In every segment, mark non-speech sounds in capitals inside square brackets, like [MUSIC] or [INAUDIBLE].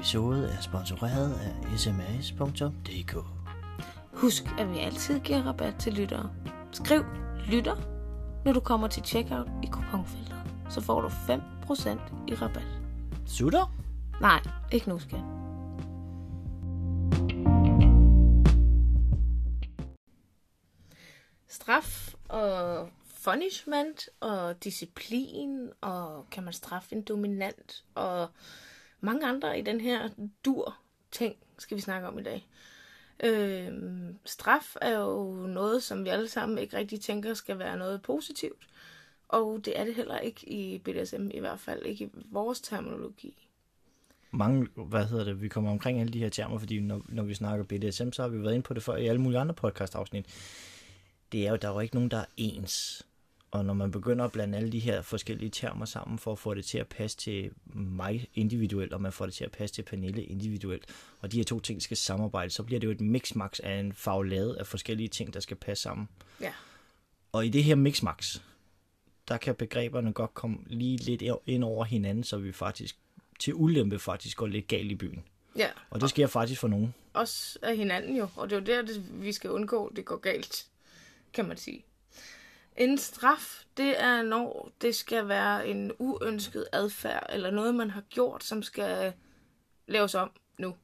episode er sponsoreret af sms.dk. Husk, at vi altid giver rabat til lyttere. Skriv lytter, når du kommer til checkout i kuponfeltet. Så får du 5% i rabat. Sutter? Nej, ikke nu, skat. Straf og punishment og disciplin og kan man straffe en dominant og mange andre i den her dur ting skal vi snakke om i dag. Øh, straf er jo noget, som vi alle sammen ikke rigtig tænker skal være noget positivt. Og det er det heller ikke i BDSM, i hvert fald ikke i vores terminologi. Mange, hvad hedder det, vi kommer omkring alle de her termer, fordi når, når vi snakker BDSM, så har vi været inde på det før i alle mulige andre podcast-afsnit. Det er jo, der er jo ikke nogen, der er ens. Og når man begynder at blande alle de her forskellige termer sammen for at få det til at passe til mig individuelt, og man får det til at passe til Pernille individuelt, og de her to ting skal samarbejde, så bliver det jo et mixmax af en faglade af forskellige ting, der skal passe sammen. Ja. Og i det her mixmax, der kan begreberne godt komme lige lidt ind over hinanden, så vi faktisk til ulempe faktisk går lidt galt i byen. Ja. Og det sker faktisk for nogen. Også af hinanden jo, og det er jo der, det, vi skal undgå, det går galt, kan man sige. En straf, det er når det skal være en uønsket adfærd, eller noget, man har gjort, som skal laves om nu.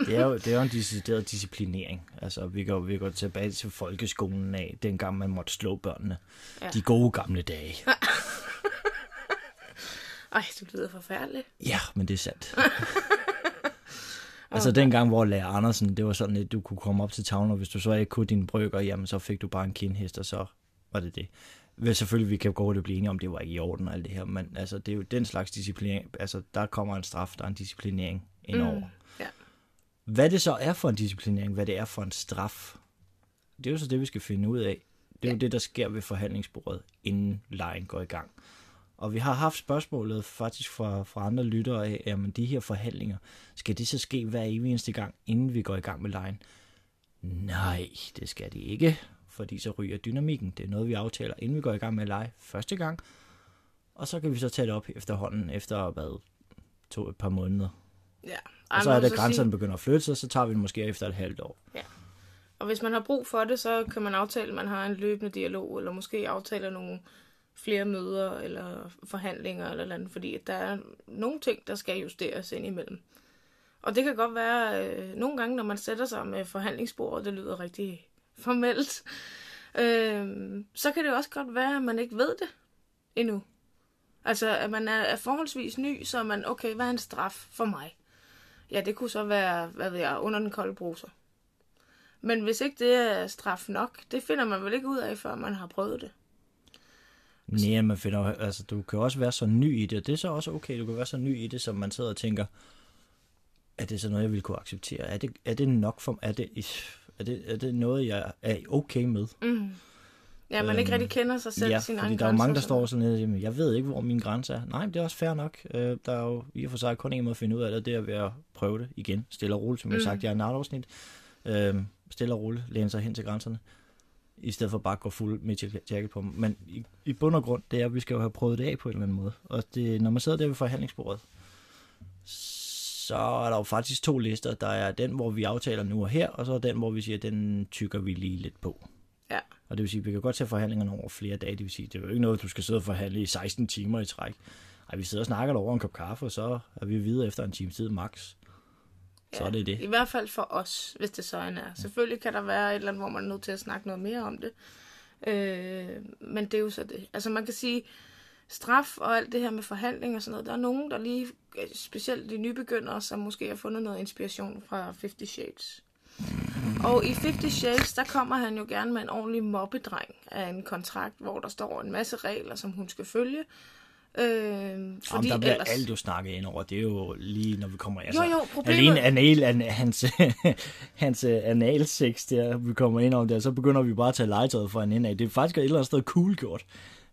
Det er jo, det er jo en decideret disciplinering. Altså, vi går, vi går tilbage til folkeskolen af, dengang man måtte slå børnene. Ja. De gode gamle dage. [LAUGHS] Ej, det lyder forfærdeligt. Ja, men det er sandt. [LAUGHS] altså dengang, hvor lærer Andersen, det var sådan, at du kunne komme op til tavlen, og hvis du så ikke kunne dine brygger, jamen så fik du bare en kindhest, og så var det det. Vel, selvfølgelig, vi kan godt blive enige om, det var ikke i orden og alt det her, men altså, det er jo den slags disciplinering, altså der kommer en straf, der er en disciplinering indover. Mm, ja. Hvad det så er for en disciplinering, hvad det er for en straf, det er jo så det, vi skal finde ud af. Det er ja. jo det, der sker ved forhandlingsbordet, inden lejen går i gang. Og vi har haft spørgsmålet faktisk fra, fra andre lyttere af, jamen de her forhandlinger, skal det så ske hver eneste gang, inden vi går i gang med lejen? Nej, det skal det ikke, fordi så ryger dynamikken. Det er noget, vi aftaler, inden vi går i gang med at lege første gang. Og så kan vi så tage det op efterhånden, efter hvad, to, et par måneder. Ja. Og så er det, grænserne sige... begynder at flytte sig, så tager vi det måske efter et halvt år. Ja. Og hvis man har brug for det, så kan man aftale, at man har en løbende dialog, eller måske aftaler nogle flere møder eller forhandlinger eller andet, fordi der er nogle ting, der skal justeres ind imellem. Og det kan godt være, øh, nogle gange, når man sætter sig med forhandlingsbordet, det lyder rigtig formelt, øh, så kan det også godt være, at man ikke ved det endnu. Altså, at man er, er forholdsvis ny, så er man, okay, hvad er en straf for mig? Ja, det kunne så være, hvad ved jeg, under den kolde bruser. Men hvis ikke det er straf nok, det finder man vel ikke ud af, før man har prøvet det. Nej, man finder, altså, du kan også være så ny i det, og det er så også okay, du kan være så ny i det, som man sidder og tænker, er det så noget, jeg vil kunne acceptere? Er det, er det nok for er det, er det, er det noget, jeg er okay med? Mm. Ja, man øhm, ikke rigtig kender sig selv, ja, sin fordi der er mange, der står sådan lidt, jamen, jeg ved ikke, hvor min grænse er. Nej, det er også fair nok. Øh, der er jo i og for sig kun en måde at finde ud af det, det er ved at prøve det igen, stille og roligt, som mm. jeg har sagt, jeg er en afsnit. Øh, stille og roligt, læne sig hen til grænserne i stedet for bare at gå fuld med jacket på dem. Men i, i bund og grund, det er, at vi skal jo have prøvet det af på en eller anden måde. Og det, når man sidder der ved forhandlingsbordet, så er der jo faktisk to lister. Der er den, hvor vi aftaler nu og her, og så er den, hvor vi siger, at den tykker vi lige lidt på. Ja. Og det vil sige, at vi kan godt tage forhandlingerne over flere dage. Det vil sige, det er jo ikke noget, du skal sidde og forhandle i 16 timer i træk. Ej, vi sidder og snakker over en kop kaffe, og så er vi videre efter en time tid max. Så ja, er det det. I hvert fald for os, hvis det så er. Selvfølgelig kan der være et eller andet, hvor man er nødt til at snakke noget mere om det. Øh, men det er jo så det. Altså man kan sige, straf og alt det her med forhandling og sådan noget, der er nogen, der lige, specielt de nybegyndere, som måske har fundet noget inspiration fra 50 Shades. Og i 50 Shades, der kommer han jo gerne med en ordentlig mobbedreng af en kontrakt, hvor der står en masse regler, som hun skal følge. Øh, Fordi fordi Jamen, der bliver ellers... alt jo snakket ind over. Det er jo lige, når vi kommer... Altså, Jo, jo, problemet- Alene anal, an, hans, [LAUGHS] hans øh, analsex, der vi kommer ind om der, så begynder vi bare at tage legetøjet fra en ind af. Det er faktisk et eller andet sted cool gjort.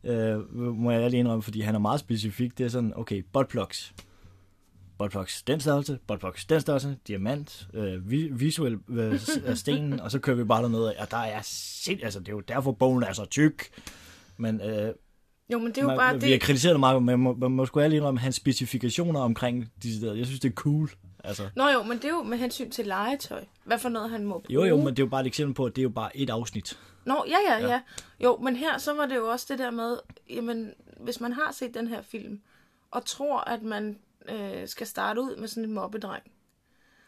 Øh, må jeg lige indrømme, fordi han er meget specifik. Det er sådan, okay, buttplugs. Buttplugs, den størrelse, buttplugs, den størrelse, diamant, øh, vi, visuel øh, af stenen, og så kører vi bare derned. Og der er sind, altså det er jo derfor bogen er så tyk. Men øh, Jo, men det er jo man, bare vi det... har kritiseret det meget, men man må, man må sgu ærlig indrømme hans specifikationer omkring de steder. Jeg synes, det er cool. Altså, Nå jo, men det er jo med hensyn til legetøj. Hvad for noget han må bruge. jo, jo, men det er jo bare et eksempel på, at det er jo bare et afsnit. Nå, ja, ja, Ja. ja. Jo, men her så var det jo også det der med, jamen, hvis man har set den her film, og tror, at man øh, skal starte ud med sådan en mobbedreng,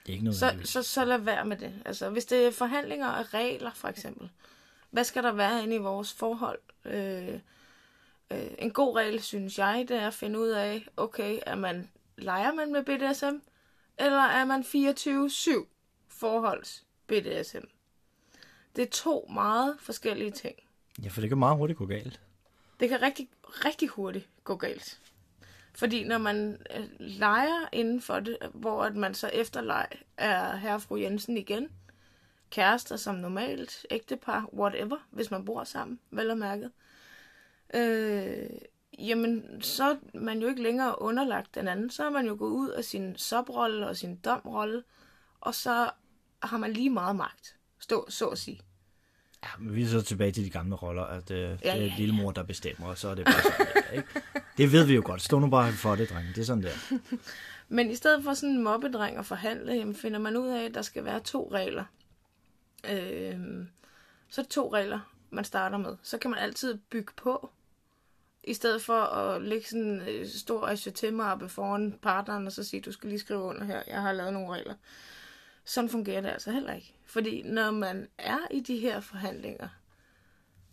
Det er ikke noget, så, så, så lad være med det. Altså, hvis det er forhandlinger af regler, for eksempel. Hvad skal der være inde i vores forhold? Øh, øh, en god regel, synes jeg, det er at finde ud af, okay, er man, leger man med BDSM, eller er man 24-7 forholds BDSM? Det er to meget forskellige ting. Ja, for det kan meget hurtigt gå galt. Det kan rigtig, rigtig hurtigt gå galt. Fordi når man øh, leger inden for det, hvor at man så efter leg er herre og fru Jensen igen, kærester som normalt, ægtepar, whatever, hvis man bor sammen, vel og mærket, øh, jamen så er man jo ikke længere underlagt den anden. Så er man jo gået ud af sin subrolle og sin domrolle, og så har man lige meget magt, stå, så at sige. Ja, men vi er så tilbage til de gamle roller, at øh, ja, det er ja, ja. lillemor, der bestemmer, og så er det bare sådan, det er, ikke? Det ved vi jo godt. Stå nu bare for det, drenge. Det er sådan der. [LAUGHS] Men i stedet for sådan en mobbedreng at forhandle, jamen finder man ud af, at der skal være to regler. Øhm, så er det to regler, man starter med. Så kan man altid bygge på, i stedet for at lægge sådan en øh, stor achetemmappe foran partneren, og så sige, du skal lige skrive under her, jeg har lavet nogle regler. Sådan fungerer det altså heller ikke. Fordi når man er i de her forhandlinger,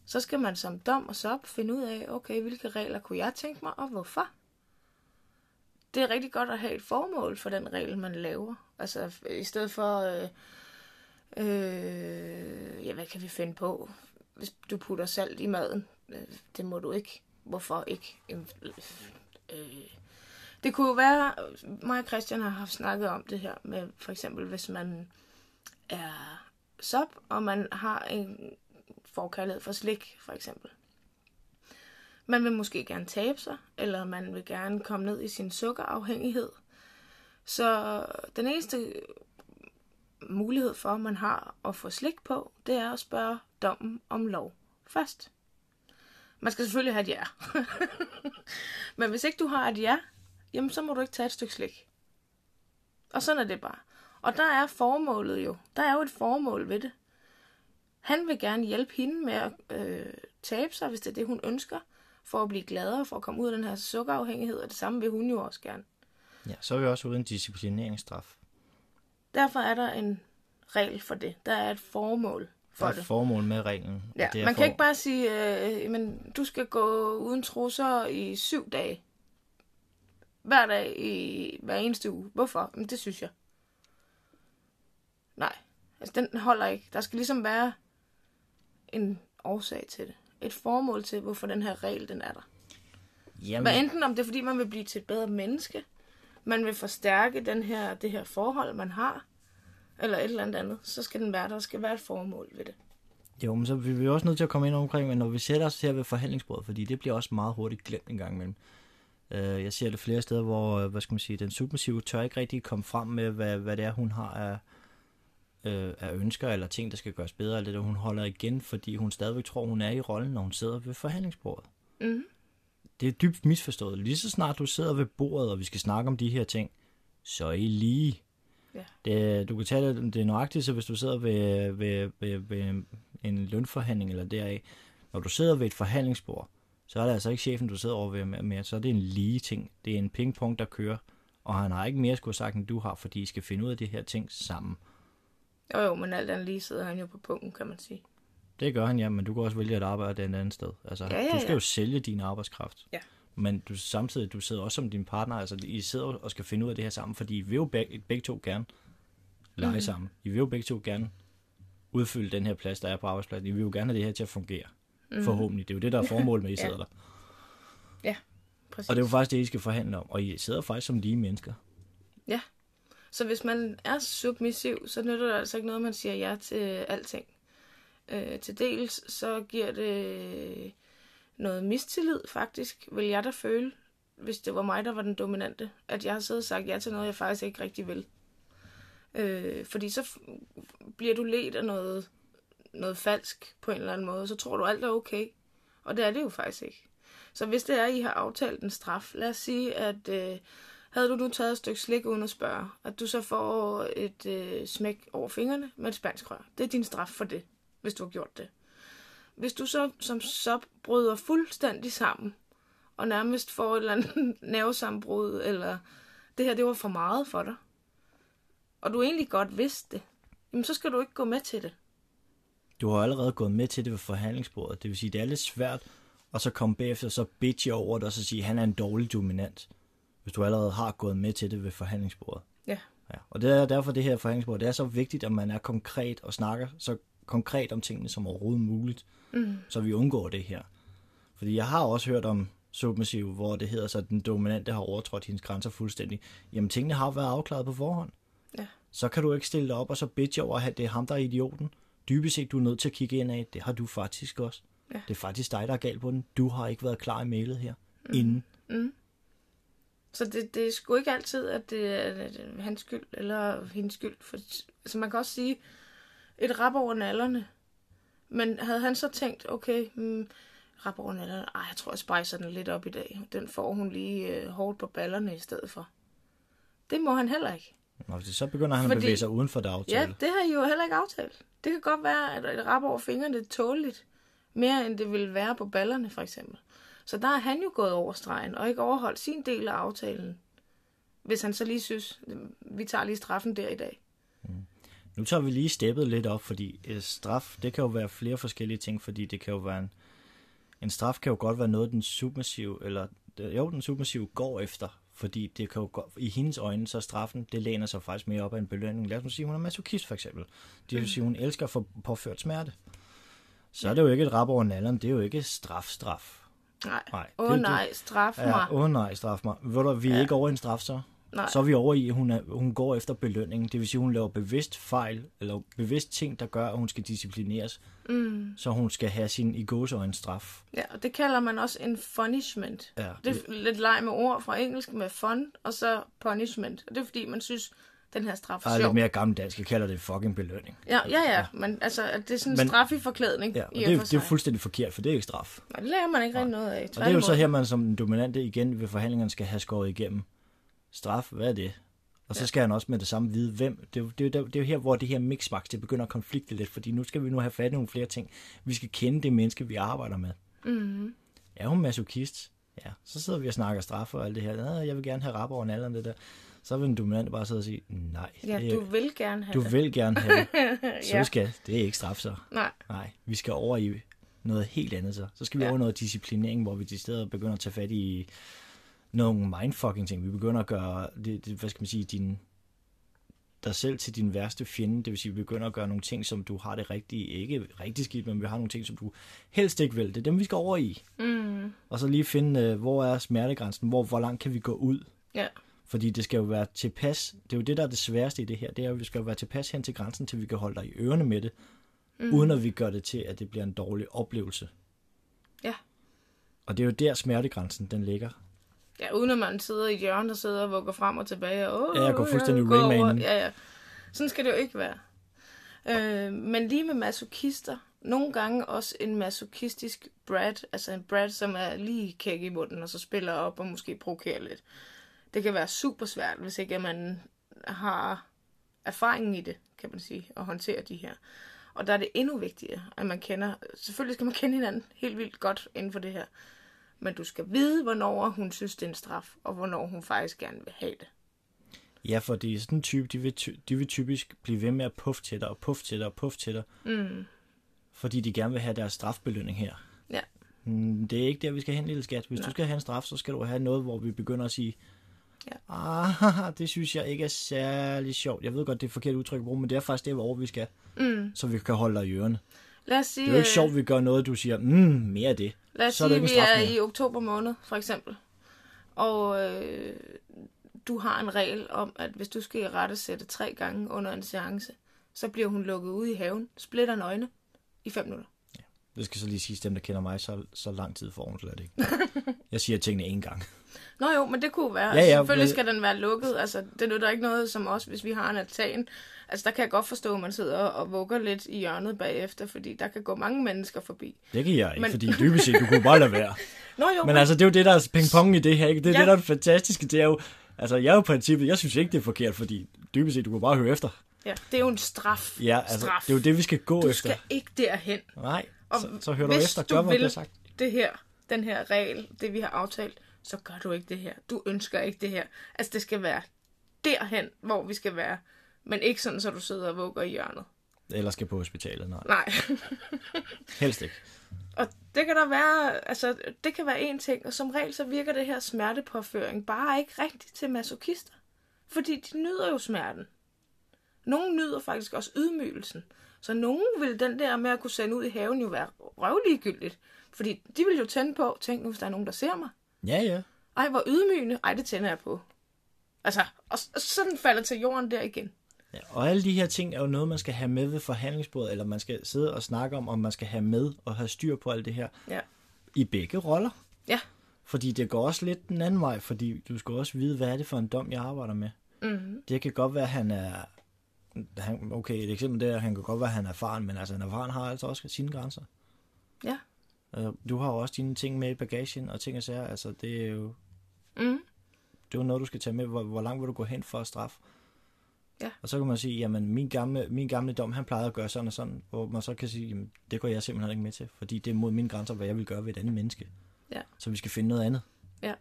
så skal man som dom og sop finde ud af, okay, hvilke regler kunne jeg tænke mig, og hvorfor? det er rigtig godt at have et formål for den regel, man laver. Altså i stedet for, øh, øh, ja, hvad kan vi finde på? Hvis du putter salt i maden, øh, det må du ikke. Hvorfor ikke? Jamen, øh, øh, det kunne jo være, mig og Christian har haft snakket om det her med, for eksempel hvis man er sop, og man har en forkærlighed for slik, for eksempel. Man vil måske gerne tabe sig, eller man vil gerne komme ned i sin sukkerafhængighed. Så den eneste mulighed for, at man har at få slik på, det er at spørge dommen om lov først. Man skal selvfølgelig have et ja. [LAUGHS] Men hvis ikke du har et ja, jamen så må du ikke tage et stykke slik. Og sådan er det bare. Og der er formålet jo. Der er jo et formål ved det. Han vil gerne hjælpe hende med at øh, tabe sig, hvis det er det, hun ønsker, for at blive gladere, for at komme ud af den her sukkerafhængighed, og det samme vil hun jo også gerne. Ja, så er vi også uden disciplineringsstraf. Derfor er der en regel for det. Der er et formål for Der er det. et formål med reglen. Ja, det man for... kan ikke bare sige, øh, men du skal gå uden trusser i syv dage. Hver dag i hver eneste uge. Hvorfor? Men det synes jeg. Nej, altså den holder ikke. Der skal ligesom være en årsag til det. Et formål til, hvorfor den her regel, den er der. Jamen, Hvad enten om det er, fordi man vil blive til et bedre menneske, man vil forstærke den her, det her forhold, man har, eller et eller andet andet, så skal den være der. Der skal være et formål ved det. Jo, men så er vi jo også nødt til at komme ind omkring, men når vi sætter os her ved forhandlingsbordet, fordi det bliver også meget hurtigt glemt en gang imellem. Øh, jeg ser det flere steder, hvor, øh, hvad skal man sige, den submissive tør ikke rigtig komme frem med, hvad, hvad det er, hun har af, øh, af ønsker eller ting, der skal gøres bedre, eller det, hun holder igen, fordi hun stadigvæk tror, hun er i rollen, når hun sidder ved forhandlingsbordet. Mhm. Det er dybt misforstået. Lige så snart du sidder ved bordet, og vi skal snakke om de her ting, så er I lige. Ja. Det, du kan tage det, det er nøjagtigt, så hvis du sidder ved, ved, ved, ved en lønforhandling eller deraf, når du sidder ved et forhandlingsbord, så er det altså ikke chefen, du sidder over ved med, mere, så er det en lige ting. Det er en pingpong, der kører, og han har ikke mere skulle sagt, end du har, fordi I skal finde ud af de her ting sammen. Jo jo, men alt andet lige sidder han jo på punkten, kan man sige. Det gør han, ja, men du kan også vælge at arbejde et andet sted. Altså, Ja, ja, du skal ja. jo sælge din arbejdskraft. Ja. Men du, samtidig, du sidder også som din partner, altså I sidder og skal finde ud af det her sammen, fordi I vil jo begge, begge to gerne lege mm. sammen. I vil jo begge to gerne udfylde den her plads, der er på arbejdspladsen. I vil jo gerne have det her til at fungere. Mm. Forhåbentlig. Det er jo det, der er formålet med, at I Ja. sidder der. præcis. Og det er jo faktisk det, I skal forhandle om. Og I sidder faktisk som lige mennesker. Ja. Så hvis man er submissiv, så nytter det altså ikke noget, man siger ja til alting. Øh, til dels, så giver det noget mistillid, faktisk, vil jeg da føle, hvis det var mig, der var den dominante. At jeg har siddet og sagt ja til noget, jeg faktisk ikke rigtig vil. Øh, fordi så f- bliver du let af noget, noget falsk på en eller anden måde, så tror du alt er okay. Og det er det jo faktisk ikke. Så hvis det er, at I har aftalt en straf, lad os sige, at øh, havde du nu taget et stykke slik uden at spørge, at du så får et øh, smæk over fingrene med et spansk rør. Det er din straf for det, hvis du har gjort det. Hvis du så som sub bryder fuldstændig sammen, og nærmest får et eller andet [LAUGHS] nervesambrud, eller det her, det var for meget for dig, og du egentlig godt vidste det, jamen så skal du ikke gå med til det. Du har allerede gået med til det ved forhandlingsbordet. Det vil sige, det er lidt svært at så komme bagefter og så bitche over det, og så sige, at han er en dårlig dominant. Hvis du allerede har gået med til det ved forhandlingsbordet. Ja. Ja. Og det er derfor det her forhandlingsbord, det er så vigtigt, at man er konkret og snakker så konkret om tingene som overhovedet muligt, mm. så vi undgår det her. Fordi jeg har også hørt om submissiv, hvor det hedder så, at den dominante har overtrådt hendes grænser fuldstændig. Jamen tingene har været afklaret på forhånd. Ja. Så kan du ikke stille dig op og så bitche over, at det er ham, der er idioten. Dybest set, du er nødt til at kigge ind af, det har du faktisk også. Ja. Det er faktisk dig, der er galt på den. Du har ikke været klar i mailet her. Mm. Inden. Så det, det er sgu ikke altid, at det er hans skyld eller hendes skyld. For, altså man kan også sige, et rap over nallerne. Men havde han så tænkt, okay, hmm, rap over nallerne, ej, jeg tror, jeg spejser den lidt op i dag. Den får hun lige øh, hårdt på ballerne i stedet for. Det må han heller ikke. Nå, så begynder han Fordi- at bevæge sig uden for det aftale. Ja, det har I jo heller ikke aftalt. Det kan godt være, at et rap over fingrene er tåligt. Mere end det ville være på ballerne, for eksempel. Så der er han jo gået over stregen, og ikke overholdt sin del af aftalen. Hvis han så lige synes, vi tager lige straffen der i dag. Nu tager vi lige steppet lidt op, fordi øh, straf, det kan jo være flere forskellige ting, fordi det kan jo være en, en straf kan jo godt være noget, den submissive, eller jo, den submissive går efter, fordi det kan jo godt, i hendes øjne, så straffen, det læner sig faktisk mere op af en belønning. Lad os nu sige, hun er masochist for eksempel. Det vil sige, hun elsker at få påført smerte. Så er det jo ikke et rap over nalderen, det er jo ikke straf-straf. Nej. Nej, Åh det- det- nej, straf mig. Ja, åh oh, nej, straf mig. Ved du, vi er Ja. ikke over en straf så. Nej. Så er vi over i, at hun, er, hun går efter belønningen. Det vil sige, at hun laver bevidst fejl, eller bevidst ting, der gør, at hun skal disciplineres. Mm. Så hun skal have sin i gåseøjne straf. Ja, og det kalder man også en punishment. Ja, Det er lidt leg med ord fra engelsk med fun, og så punishment. Og det er fordi, man synes, den her straf er er sjov. lidt mere gammeldansk. Jeg kalder det fucking belønning. Ja, ja, ja, men altså, det er sådan en Men- straf i forklædning. Ja, og i det, og er, det er fuldstændig forkert, for det er ikke straf. Nej, det lærer man ikke rigtig noget af. Og det er jo så her, man som den dominante igen ved forhandlingerne skal have skåret igennem. Straf, hvad er det? Og så skal han også med det samme vide, hvem. Det er, det er, jo- det er jo her, hvor det her mixmax, det begynder at konflikte lidt, fordi nu skal vi nu have fat i nogle flere ting. Vi skal kende det menneske, vi arbejder med. Mm-hmm. Er hun masochist? Ja, så sidder vi og snakker straf og alt det her. Jeg vil gerne have rap over nalderen, det der. Så vil den dominante bare sidde og sige, nej, Ja, det du vil gerne have du det. vil gerne have det. [LAUGHS] Så Ja. skal, det er ikke straf så. Nej, Nej, vi skal over i noget helt andet så. Så skal vi Ja. over i noget disciplinering, hvor vi i stedet begynder at tage fat i nogle mindfucking ting. Vi begynder at gøre, det, det, hvad skal man sige, din, dig selv til din værste fjende. Det vil sige, vi begynder at gøre nogle ting, som du har det rigtige, ikke rigtig skidt, men vi har nogle ting, som du helst ikke vil. Det er dem, vi skal over i. mm, Og så lige finde, øh, hvor er smertegrænsen, hvor, hvor langt kan vi gå ud. ja. Fordi det skal jo være tilpas, det er jo det, der er det sværeste i det her, det er jo, at vi skal jo være tilpas hen til grænsen, til vi kan holde dig i ørerne med det, mm. uden at vi gør det til, at det bliver en dårlig oplevelse. Ja. Og det er jo der smertegrænsen, den ligger. Ja, uden at man sidder i et hjørne, der sidder og vugger frem og tilbage. Og, Ja, jeg går fuldstændig gå over. Raymanen. Ja, ja. Sådan skal det jo ikke være. Øh, men lige med masochister, nogle gange også en masochistisk Brad, altså en Brad, som er lige kæk i munden, og så spiller op og måske provokerer lidt. Det kan være super svært, hvis ikke man har erfaringen i det, kan man sige, at håndtere de her. Og der er det endnu vigtigere, at man kender, selvfølgelig skal man kende hinanden helt vildt godt inden for det her, men du skal vide, hvornår hun synes, det er en straf, og hvornår hun faktisk gerne vil have det. Ja, for det er sådan en type, de vil, ty- de vil typisk blive ved med at puffe til dig, og puffe til dig, og puffe til dig, Mm. fordi de gerne vil have deres strafbelønning her. Ja. Mm, Det er ikke der, vi skal hen, lille skat. Hvis Nej. du skal have en straf, så skal du have noget, hvor vi begynder at sige, Ja. ah, det synes jeg ikke er særlig sjovt. Jeg ved godt, det er et forkert udtryk at bruge, men det er faktisk det, hvor vi skal, Mm. så vi kan holde dig i ørerne. Lad os sige, Det er jo ikke øh, sjovt, at vi gør noget, du siger, mm, mere af det. lad os så er sige vi er mere. i oktober måned, for eksempel. Og øh, du har en regel om, at hvis du skal i rette sætte tre gange under en seance, så bliver hun lukket ud i haven, splitter nøgne i fem minutter. Det skal så lige sige, dem der kender mig, så, så lang tid får hun slet ikke. [LAUGHS] Jeg siger tingene én gang. Nå jo, men det kunne være. Ja, Ja, ja, Selvfølgelig men- skal den være lukket. Altså, det nytter ikke noget som os, hvis vi har en altan. Altså, der kan jeg godt forstå, at man sidder og vugger lidt i hjørnet bagefter, fordi der kan gå mange mennesker forbi. Det kan jeg ikke, Men- fordi dybest set, du kunne bare lade være. [LAUGHS] Nå jo, Men altså, det er jo det, der er pingpong i det her, ikke? Det er Ja. det, der er det fantastiske. Det er jo, altså, jeg er jo princippet, jeg synes ikke, det er forkert, fordi dybest set, du kunne bare høre efter. ja, det er jo en straf. Ja, altså, straf. det er jo det, vi skal gå du efter. skal ikke derhen. Nej, Og så, så hører du efter, du gør, hvad der er sagt. Det her, den her regel, det vi har aftalt, så gør du ikke det her. Du ønsker ikke det her. Altså, det skal være derhen, hvor vi skal være. Men ikke sådan, så du sidder og vugger i hjørnet. Eller skal på hospitalet, nej. Nej. [LAUGHS] Helst ikke. Og det kan der være, altså, det kan være en ting, og som regel så virker det her smertepåføring bare ikke rigtigt til masochister. Fordi de nyder jo smerten. Nogle nyder faktisk også ydmygelsen. Så nogen vil den der med at kunne sende ud i haven jo være røvliggyldigt. Fordi de vil jo tænde på, tænk nu, hvis der er nogen, der ser mig. Ja, ja. Ej, hvor ydmygende. Ej, det tænder jeg på. Altså, og, og sådan falder til jorden der igen. Ja, og alle de her ting er jo noget, man skal have med ved forhandlingsbordet, eller man skal sidde og snakke om, om man skal have med og have styr på alt det her Ja. i begge roller. Ja. Fordi det går også lidt den anden vej, fordi du skal også vide, hvad er det for en dom, jeg arbejder med. Mm-hmm. Det kan godt være, at han er... Han, okay, et eksempel der, han kan godt være, at han er erfaren, men altså en erfaren har altså også sine grænser. Ja. Altså, du har jo også dine ting med i bagagen og ting og sager. Altså, det er jo, Mm. det er jo noget, du skal tage med. Hvor, hvor langt vil du gå hen for at straffe? Ja. Og så kan man sige, jamen min gamle, min gamle dom, han plejede at gøre sådan og sådan, hvor man så kan sige, jamen, det går jeg simpelthen ikke med til, fordi det er mod mine grænser, hvad jeg vil gøre ved et andet menneske. Ja. Så vi skal finde noget andet. Ja.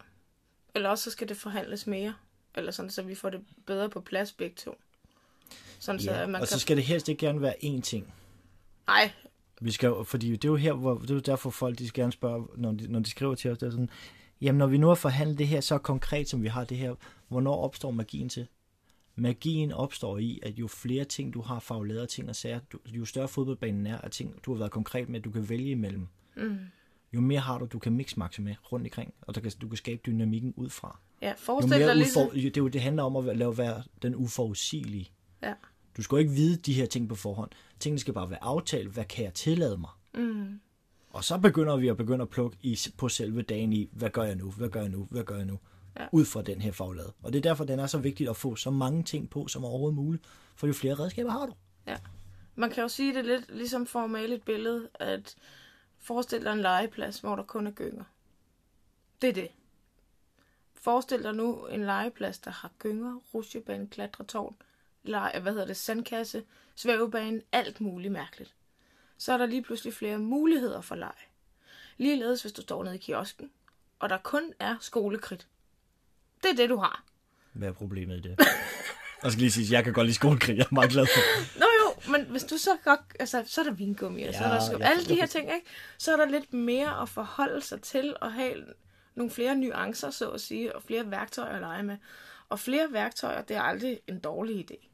Eller også så skal det forhandles mere. Eller sådan, så vi får det bedre på plads begge to. Sådan så, Ja. at man Og kan... så skal det helst ikke gerne være én ting. Ej, Vi skal, fordi det er jo her, hvor det er jo derfor folk, de skal gerne spørge, når de, når de skriver til os, det er sådan, jamen når vi nu har forhandlet det her så konkret, som vi har det her, hvornår opstår magien til? Magien opstår i, at jo flere ting, du har fagladet ting og sager, jo større fodboldbanen er af ting, du har været konkret med, at du kan vælge imellem. mm. Jo mere har du, du kan mixmaxe med rundt omkring, og du kan, du kan skabe dynamikken ud fra. ja, forestil dig udfor, lige... det, er jo, det handler om at lave være den uforudsigelige. Ja. Du skal jo ikke vide de her ting på forhånd. Tingene skal bare være aftalt. Hvad kan jeg tillade mig? Mm. Og så begynder vi at begynde at plukke i, på selve dagen i, hvad gør jeg nu, hvad gør jeg nu, hvad gør jeg nu, Ja. ud fra den her faglade. Og det er derfor, den er så vigtigt at få så mange ting på, som overhovedet muligt, for jo flere redskaber har du. Man kan jo sige det lidt ligesom for at male et billede, at forestil dig en legeplads, hvor der kun er gynger. Det er det. Forestil dig nu en legeplads, der har gynger, rusjebane, klatretårn, lege, hvad hedder det, sandkasse, svævebane, alt muligt mærkeligt. Så er der lige pludselig flere muligheder for leg. Ligeledes hvis du står nede i kiosken, og der kun er skolekridt. Det er det, du har. Hvad er problemet i det? [LAUGHS] Jeg skal lige sige, at jeg kan godt lide skolekrig. Jeg er meget glad for. Nå jo, men hvis du så godt, altså, så er der vingummi, og så er Ja, der sko- alle de her ting, ikke? Så er der lidt mere at forholde sig til, og have nogle flere nuancer, så at sige, og flere værktøjer at lege med. Og flere værktøjer, det er aldrig en dårlig idé.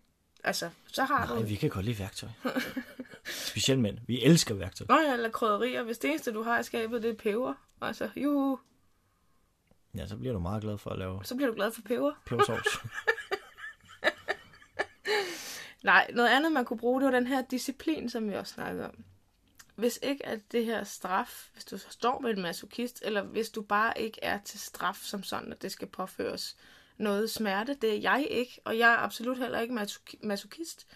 Altså, så har Nej, du... vi kan godt lide værktøj. [LAUGHS] Specielt mænd. Vi elsker værktøj. Nå ja, eller krydderier. Hvis det eneste, du har i skabet, det er peber. Altså, juhu, Ja, så bliver du meget glad for at lave så bliver du glad for peber. pebersovs. [LAUGHS] Nej, noget andet, man kunne bruge, det var den her disciplin, som vi også snakkede om. Hvis ikke at det her straf, hvis du står med en masochist, eller hvis du bare ikke er til straf som sådan, at det skal påføres noget smerte, det er jeg ikke, og jeg er absolut heller ikke masokist.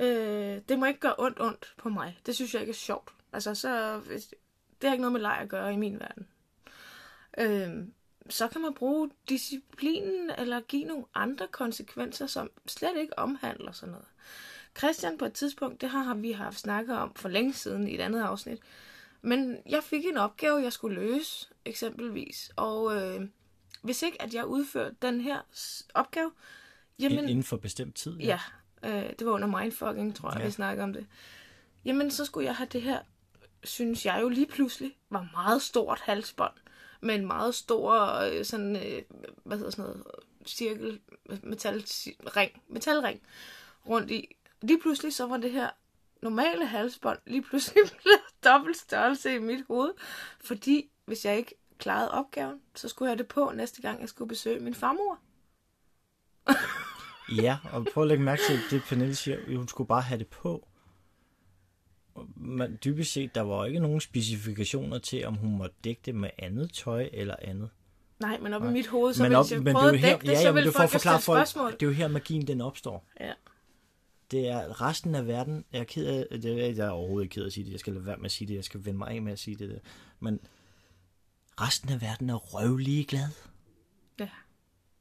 Øh, det må ikke gøre ondt ondt på mig. Det synes jeg ikke er sjovt. Altså, så, det har ikke noget med leg at gøre i min verden. Øh, så kan man bruge disciplinen eller give nogle andre konsekvenser, som slet ikke omhandler sådan noget. Christian på et tidspunkt, det har vi haft snakket om for længe siden i et andet afsnit, men jeg fik en opgave, jeg skulle løse, eksempelvis, og øh, hvis ikke at jeg udførte den her opgave, jamen, Inden for bestemt tid. Ja, øh, det var under mindfucking, tror jeg, Ja. ja. vi snakkede om det. Jamen, så skulle jeg have det her, synes jeg jo lige pludselig, var meget stort halsbånd. Med en meget stor, øh, sådan, øh, hvad hedder sådan noget, cirkel, metalring, metalring rundt i. Lige pludselig så var det her normale halsbånd lige pludselig [LAUGHS] blevet dobbelt størrelse i mit hoved. Fordi hvis jeg ikke klarede opgaven, så skulle jeg det på næste gang, jeg skulle besøge min farmor. [LAUGHS] Ja, og prøv at lægge mærke til det, Pernille siger. Hun skulle bare have det på. Men dybest set, der var ikke nogen specifikationer til, om hun måtte dække det med andet tøj eller andet. Nej, men op i mit hoved, så men hvis op, jeg men prøvede det at er her, dække det, ja, så ja, ville for folk folk, spørgsmål. det er jo her magien den opstår. Ja. Det er resten af verden, jeg er ked af, det er, jeg er overhovedet ikke ked af at sige det, jeg skal lade være med at sige det, jeg skal vende mig af med at sige det der. Men resten af verden er røvlig glad. Ja.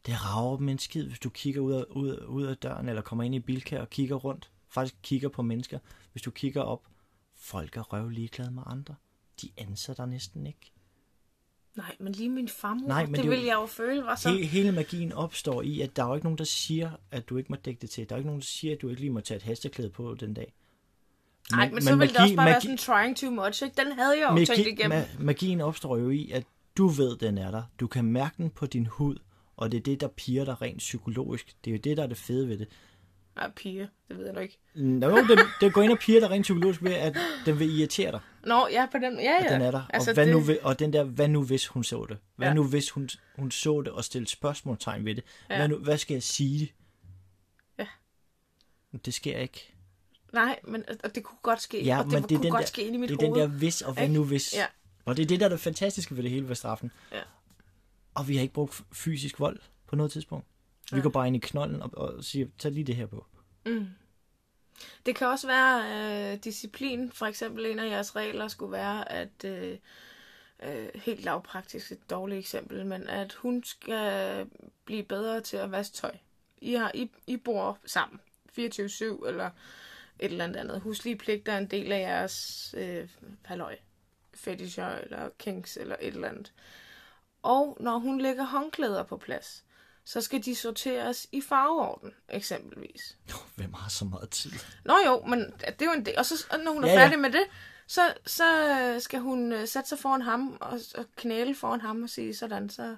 Det rager dem en skid, hvis du kigger ud af, ud, af- ud af døren, eller kommer ind i Bilka og kigger rundt. Faktisk kigger på mennesker. Hvis du kigger op, folk er røvlig glade med andre. De anser dig næsten ikke. Nej, men lige min farmor, Nej, men det, det ville jeg jo føle var så... He, hele magien opstår i, at der er jo ikke nogen, der siger, at du ikke må dække det til. Der er jo ikke nogen, der siger, at du ikke lige må tage et hesteklæde på den dag. Nej, men, men så ville det også bare være sådan trying too much, ikke? Den havde jeg jo tænkt magi, igennem. ma- magien opstår jo i, at du ved, den er der. Du kan mærke den på din hud, og det er det, der piger dig rent psykologisk. Det er jo det, der er det fede ved det. Nej, piger, det ved jeg nok ikke. Nå, det, det går ind og piger dig rent psykologisk ved, at den vil irritere dig. Nå, ja, på den, ja, Og ja. den er der. Altså, og, hvad det, nu, og den der, hvad nu hvis hun så det? Hvad Ja. nu hvis hun, hun så det og stillede spørgsmålstegn ved det? Ja. Hvad, nu, hvad skal jeg sige? Ja. Det sker ikke. Nej, men og det kunne godt ske. Ja, og det, men det er kunne den godt der- ske ind i mit Det er hoved. den der hvis og hvad nu hvis. Ja. Og det er det, der er det fantastiske ved det hele ved straffen. Ja. Og vi har ikke brugt fysisk vold på noget tidspunkt. Vi Nej. går bare ind i knolden og, og siger, tag lige det her på. Mm. Det kan også være øh, disciplin. For eksempel en af jeres regler skulle være, at øh, øh, helt lavpraktisk et dårligt eksempel, men at hun skal blive bedre til at vaske tøj. I, har, I, I bor sammen 24-7 eller et eller andet andet. Huslige pligter er en del af jeres øh, halløj. Fetisher eller kinks eller et eller andet. Og når hun lægger håndklæder på plads, så skal de sorteres i farveorden, eksempelvis. Jo, hvem har så meget tid? Nå jo, men det er jo en del. Og så når hun er Ja, ja, ja. færdig med det, så, så skal hun øh, sætte sig foran ham og, og knæle foran ham og sige sådan, så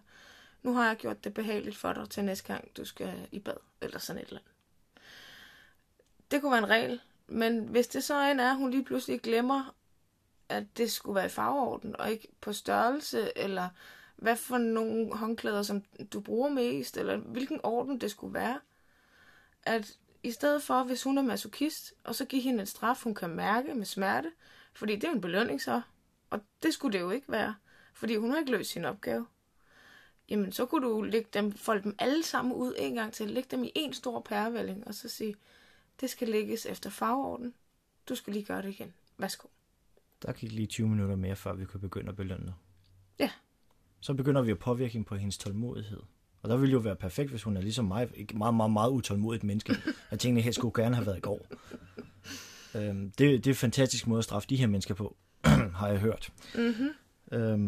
nu har jeg gjort det behageligt for dig til næste gang, du skal i bad, eller sådan et eller andet. Det kunne være en regel, men hvis det så end er, at hun lige pludselig glemmer, at det skulle være i farveorden, og ikke på størrelse, eller hvad for nogle håndklæder, som du bruger mest, eller hvilken orden det skulle være, at i stedet for, hvis hun er masokist, og så give hende en straf, hun kan mærke med smerte, fordi det er jo en belønning så, og det skulle det jo ikke være, fordi hun har ikke løst sin opgave. Jamen, så kunne du lægge dem, folde dem alle sammen ud en gang til, lægge dem i en stor pærevælling, og så sige, det skal lægges efter farveorden. Du skal lige gøre det igen. Værsgo. Der gik lige 20 minutter mere, før vi kunne begynde at belønne dig. Ja. Så begynder vi at påvirke på hendes tålmodighed. Og der ville jo være perfekt, hvis hun er ligesom mig, et meget, meget, meget utålmodigt menneske. Jeg tænkte, at her skulle gerne have været i går. Øhm, det, det er en fantastisk måde at straffe de her mennesker på, [CLEARS THROAT] har jeg hørt. Mm-hmm. Øhm,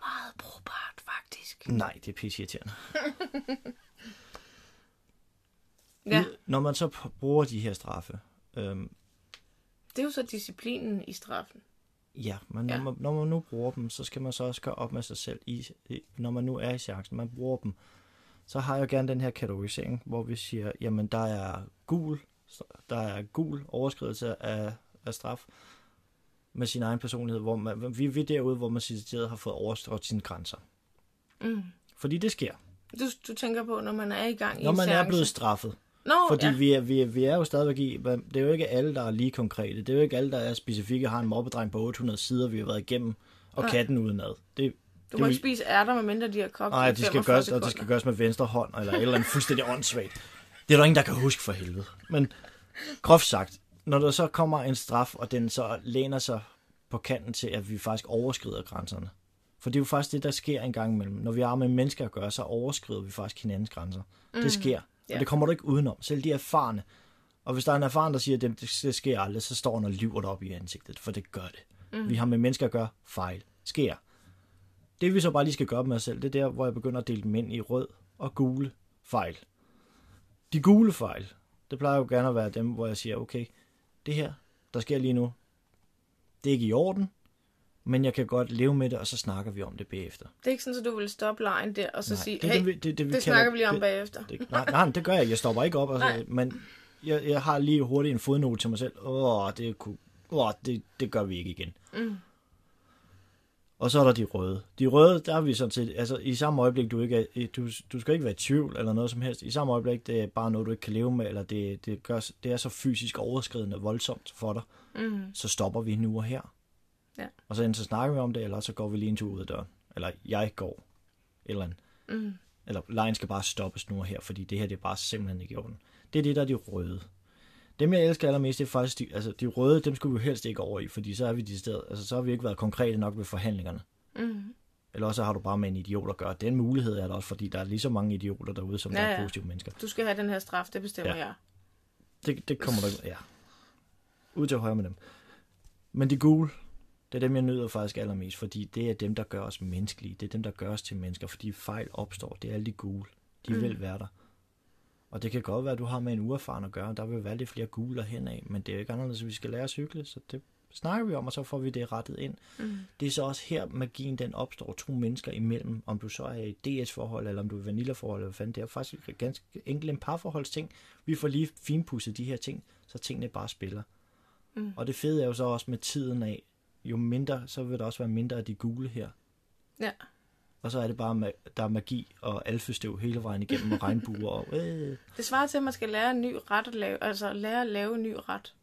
Meget brugbart, faktisk. nej, det er pisseirriterende. [LAUGHS] Ja, Når man så bruger de her straffe, øhm, det er jo så disciplinen i straffen. Ja, men når, Ja. man, når man nu bruger dem, så skal man så også gøre op med sig selv, i, i- når man nu er i chancen, man bruger dem. Så har jeg gerne den her kategorisering, hvor vi siger, jamen der er gul, der er gul overskridelse af, af straf med sin egen personlighed, hvor man, vi, vi er derude, hvor man decideret har fået overstrådt sine grænser. Mm. Fordi det sker, Du, du tænker på, når man er i gang i når man er seance. blevet straffet. Nå, Fordi ja. vi, er, vi, er, vi er jo stadigvæk i, det er jo ikke alle, der er lige konkrete. Det er jo ikke alle, der er specifikke, har en mobbedreng på 800 sider, vi har været igennem, og Nej. katten udenad. Det, Du det må jo- ikke spise ærter, medmindre de har kogt Nej, i det skal 45 gøres, og det skal gøres med venstre hånd, eller et eller andet fuldstændig åndssvagt. Det er der ingen, der kan huske for helvede. Men groft sagt, når der så kommer en straf, og den så læner sig på kanten til, at vi faktisk overskrider grænserne. For det er jo faktisk det, der sker en gang imellem. Når vi har med mennesker at gøre, så overskrider vi faktisk hinandens grænser. Mm. Det sker. Ja. Og det kommer du ikke udenom. Selv de erfarne. Og hvis der er en erfaren, der siger, at det, det sker aldrig, så står han og lyver dig op i ansigtet, for det gør det. Mm. Vi har med mennesker at gøre fejl. Sker. Det vi så bare lige skal gøre med os selv, det er der, hvor jeg begynder at dele dem ind i rød og gule fejl. De gule fejl, det plejer jo gerne at være dem, hvor jeg siger, okay, det her, der sker lige nu, det er ikke i orden, men jeg kan godt leve med det, og så snakker vi om det bagefter. Det er ikke sådan, at du vil stoppe lejen der, og så Nej, sige, det hey, det, vi- det, det, vi det snakker vi lige om det, bagefter. det, nej, nej, det gør jeg. Jeg stopper ikke op. Altså, Nej. men jeg, jeg har lige hurtigt en fodnote til mig selv. Åh, det, kunne, åh, det, det gør vi ikke igen. Mm. Og så er der de røde. De røde, der er vi sådan set, altså i samme øjeblik, du ikke er, du, du skal ikke være i tvivl eller noget som helst. I samme øjeblik, det er bare noget, du ikke kan leve med, eller det, det, gør, det er så fysisk overskridende voldsomt for dig. Mm. Så stopper vi nu og her. Ja. Og så enten så snakker vi om det, eller så går vi lige en tur ud af døren. Eller jeg går. Eller en. Mm. Eller lejen skal bare stoppes nu og her, fordi det her det er bare simpelthen ikke i orden. Det er det, der er de røde. Dem, jeg elsker allermest, det er faktisk de, altså, de røde, dem skulle vi helst ikke over i, fordi så er vi de steder, altså så har vi ikke været konkrete nok ved forhandlingerne. Mm. Eller også har du bare med en idiot at gøre. Den mulighed er der også, fordi der er lige så mange idioter derude, som ja, der er ja. positive mennesker. Du skal have den her straf, det bestemmer ja. jeg. Det, det kommer der ja. Ud til højre med dem. Men de gule, det er dem, jeg nyder faktisk allermest, fordi det er dem, der gør os menneskelige. Det er dem, der gør os til mennesker, fordi fejl opstår. Det er alle de gule. De mm. Vil være der. Og det kan godt være, at du har med en uerfaren at gøre. Der vil være lidt flere guler henad, men det er jo ikke anderledes, at vi skal lære at cykle, så det snakker vi om, og så får vi det rettet ind. Mm. Det er så også her, magien den opstår to mennesker imellem, om du så er i DS-forhold, eller om du er vanilla-forhold, eller hvad fanden. Det er faktisk ganske enkelt en parforholdsting. Vi får lige finpudset de her ting, så tingene bare spiller. Mm. Og det fede er jo så også med tiden af, jo mindre, så vil der også være mindre af de gule her. Ja. Og så er det bare, der er magi og alfestøv hele vejen igennem, og regnbuer og... Øh. Det svarer til, at man skal lære en ny ret at lave, altså lære at lave en ny ret.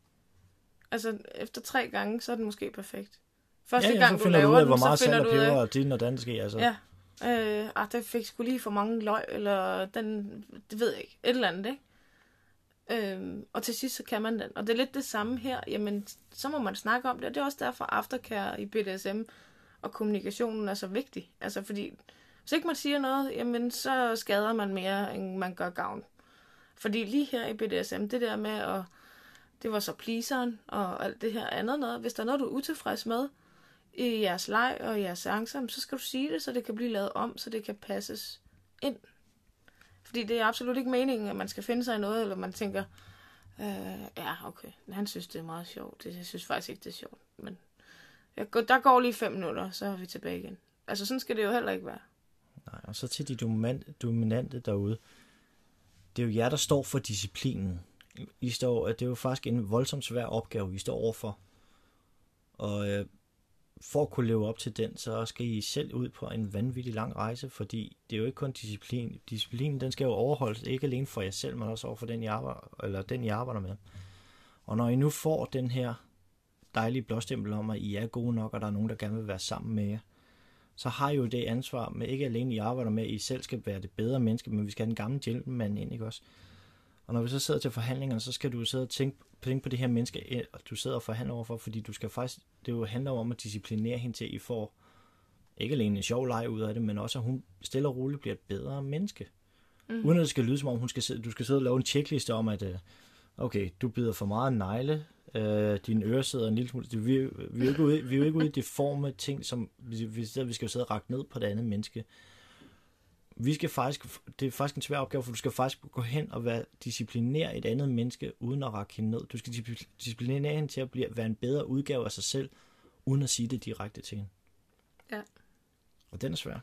Altså, efter tre gange, så er den måske perfekt. Første Ja, ja, gang, så du laver ud af, den, hvor meget så finder salt og peber og din og den sker. Altså. Ja. Øh, ah, det fik sgu lige for mange løg, eller den, det ved jeg ikke, et eller andet, ikke? Øhm, og til sidst så kan man den. Og det er lidt det samme her. Jamen, så må man snakke om det. Og det er også derfor aftercare i BDSM og kommunikationen er så vigtig. Altså fordi, hvis ikke man siger noget, jamen så skader man mere, end man gør gavn. Fordi lige her i BDSM, det der med at, det var så pleaseren og alt det her andet noget. Hvis der er noget, du er utilfreds med i jeres leg og i jeres seancer, så skal du sige det, så det kan blive lavet om, så det kan passes ind. Fordi det er absolut ikke meningen, at man skal finde sig i noget, eller man tænker, øh, ja, okay, han synes, det er meget sjovt. Det, jeg synes faktisk ikke, det er sjovt. Men jeg, der går lige fem minutter, så er vi tilbage igen. Altså, sådan skal det jo heller ikke være. Nej, og så til de dominante, dominante derude. Det er jo jer, der står for disciplinen. I står, det er jo faktisk en voldsomt svær opgave, I står overfor. Og øh, for at kunne leve op til den, så skal I selv ud på en vanvittig lang rejse, fordi det er jo ikke kun disciplin. Disciplinen, den skal jo overholdes, ikke alene for jer selv, men også over for den, I arbejder, eller den, I arbejder med. Og når I nu får den her dejlige blåstempel om, at I er gode nok, og der er nogen, der gerne vil være sammen med jer, så har I jo det ansvar med ikke alene I arbejder med, at I selv skal være det bedre menneske, men vi skal have den gamle gentleman ind, ikke også? Og når vi så sidder til forhandlingerne, så skal du sidde og tænke, tænke på det her menneske, eh, du sidder og forhandler overfor, fordi du skal faktisk, det jo handler om at disciplinere hende til, at I får ikke alene en sjov leg ud af det, men også at hun stille og roligt bliver et bedre menneske. Mm. Uden at det skal lyde som om, hun skal sidde, du skal sidde og lave en checkliste om, at øh, okay, du bider for meget negle, øh, dine ører sidder en lille smule, vi, vi, er jo ikke ude, vi er jo ikke ude i [LAUGHS] deforme ting, som vi, vi, vi skal jo sidde og række ned på det andet menneske. Vi skal faktisk, det er faktisk en svær opgave, for du skal faktisk gå hen og være disciplinere et andet menneske, uden at række hende ned. Du skal discipl- disciplinere hende til at blive, være en bedre udgave af sig selv, uden at sige det direkte til hende. Ja. Og den er svær.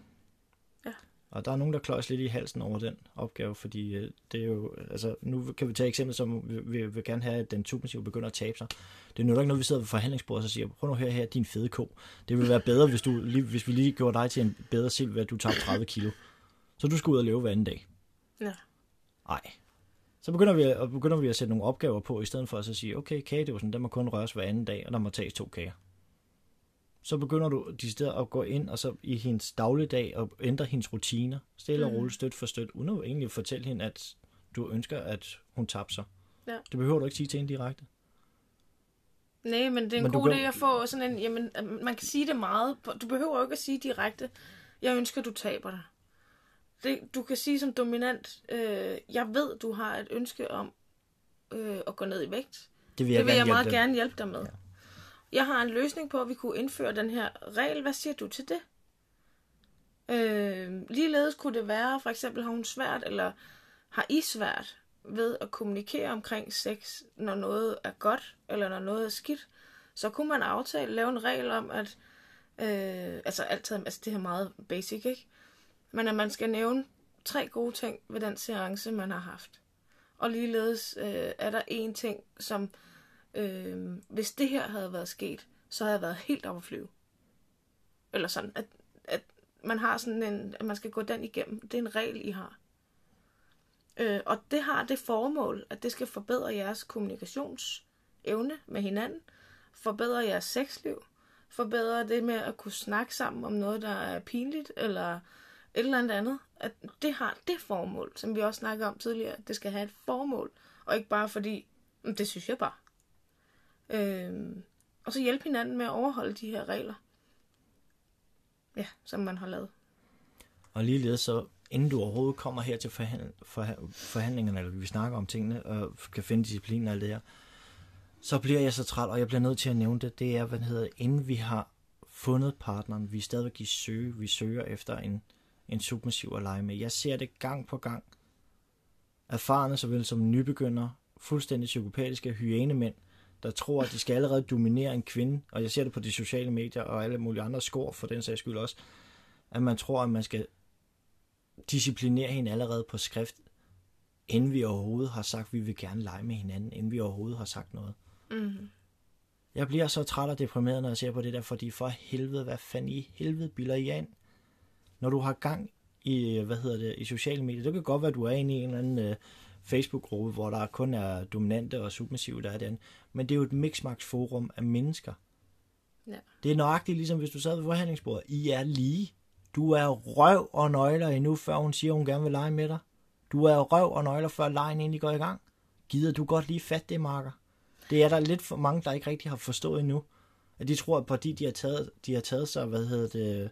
Ja. Og der er nogen, der kløjs lidt i halsen over den opgave, fordi øh, det er jo, altså nu kan vi tage et eksempel, som vi, vi vil gerne have, at den submissive begynder at tabe sig. Det nytter ikke, når vi sidder ved forhandlingsbordet og siger, prøv nu her, her, din fede ko. Det vil være bedre, hvis, du, lige, hvis vi lige gjorde dig til en bedre sild, ved at du tager 30 kilo. Så du skal ud og leve hver anden dag. Ja. Nej. Så begynder vi, at, begynder vi at sætte nogle opgaver på, i stedet for at så sige, okay, kagedåsen, den må kun røres hver anden dag, og der må tages to kager. Så begynder du de steder at gå ind og så i hendes dagligdag og ændre hendes rutiner, stille og Mhm. roligt, støt for støt, uden at egentlig fortælle hende, at du ønsker, at hun taber sig. Ja. Det behøver du ikke sige til hende direkte. Nej, men det er en Men god kan- idé at få sådan en, jamen, at man kan sige det meget. Du behøver jo ikke at sige direkte, jeg ønsker, du taber dig. Det, du kan sige som dominant, øh, jeg ved, du har et ønske om øh, at gå ned i vægt. Det vil Jeg det vil jeg meget dem. gerne hjælpe dig med. Ja. Jeg har en løsning på, at vi kunne indføre den her regel. Hvad siger du til det? Øh, ligeledes kunne det være, for eksempel har hun svært, eller har I svært ved at kommunikere omkring sex, når noget er godt, eller når noget er skidt, så kunne man aftale, lave en regel om, at, øh, altså altid, altså det her er meget basic, ikke? Men at man skal nævne tre gode ting ved den seance, man har haft. Og ligeledes øh, er der en ting, som øh, hvis det her havde været sket, så havde jeg været helt op at flyve. Eller sådan, at, at man har sådan en, at man skal gå den igennem. Det er en regel, I har. Øh, og det har det formål, at det skal forbedre jeres kommunikationsevne med hinanden, forbedre jeres sexliv, forbedre det med at kunne snakke sammen om noget, der er pinligt, eller et eller andet andet. At det har det formål, som vi også snakkede om tidligere. Det skal have et formål, og ikke bare fordi, mm, det synes jeg bare. Øhm, og så hjælpe hinanden med at overholde de her regler. Ja, som man har lavet. Og ligeledes så, inden du overhovedet kommer her til forhandl- forha- forhandlingerne, eller vi snakker om tingene, og kan finde disciplin og alt det her, så bliver jeg så træt, og jeg bliver nødt til at nævne det, det er, hvad det hedder, inden vi har fundet partneren, vi er stadigvæk i søge, vi søger efter en, en submissiv at lege med. Jeg ser det gang på gang. Erfarne såvel som nybegynder, fuldstændig psykopatiske hyænemænd, der tror, at de skal allerede dominere en kvinde, og jeg ser det på de sociale medier og alle mulige andre skår for den sags skyld også, at man tror, at man skal disciplinere hende allerede på skrift, inden vi overhovedet har sagt, at vi vil gerne lege med hinanden, inden vi overhovedet har sagt noget. Mm. Jeg bliver så træt og deprimeret, når jeg ser på det der, fordi for helvede, hvad fanden i helvede bilder I ind? Når du har gang i, hvad hedder det, i sociale medier, det kan godt være, at du er inde i en eller anden uh, Facebook-gruppe, hvor der kun er dominante og submissive, der er den. Men det er jo et mixmax forum af mennesker. Ja. Det er nøjagtigt ligesom, hvis du sad ved forhandlingsbordet. I er lige. Du er røv og nøgler endnu, før hun siger, hun gerne vil lege med dig. Du er røv og nøgler, før lejen egentlig går i gang. Gider du godt lige fat det, Marker? Det er der lidt for mange, der ikke rigtig har forstået endnu. At de tror, at fordi de har taget, de har taget sig, hvad hedder det,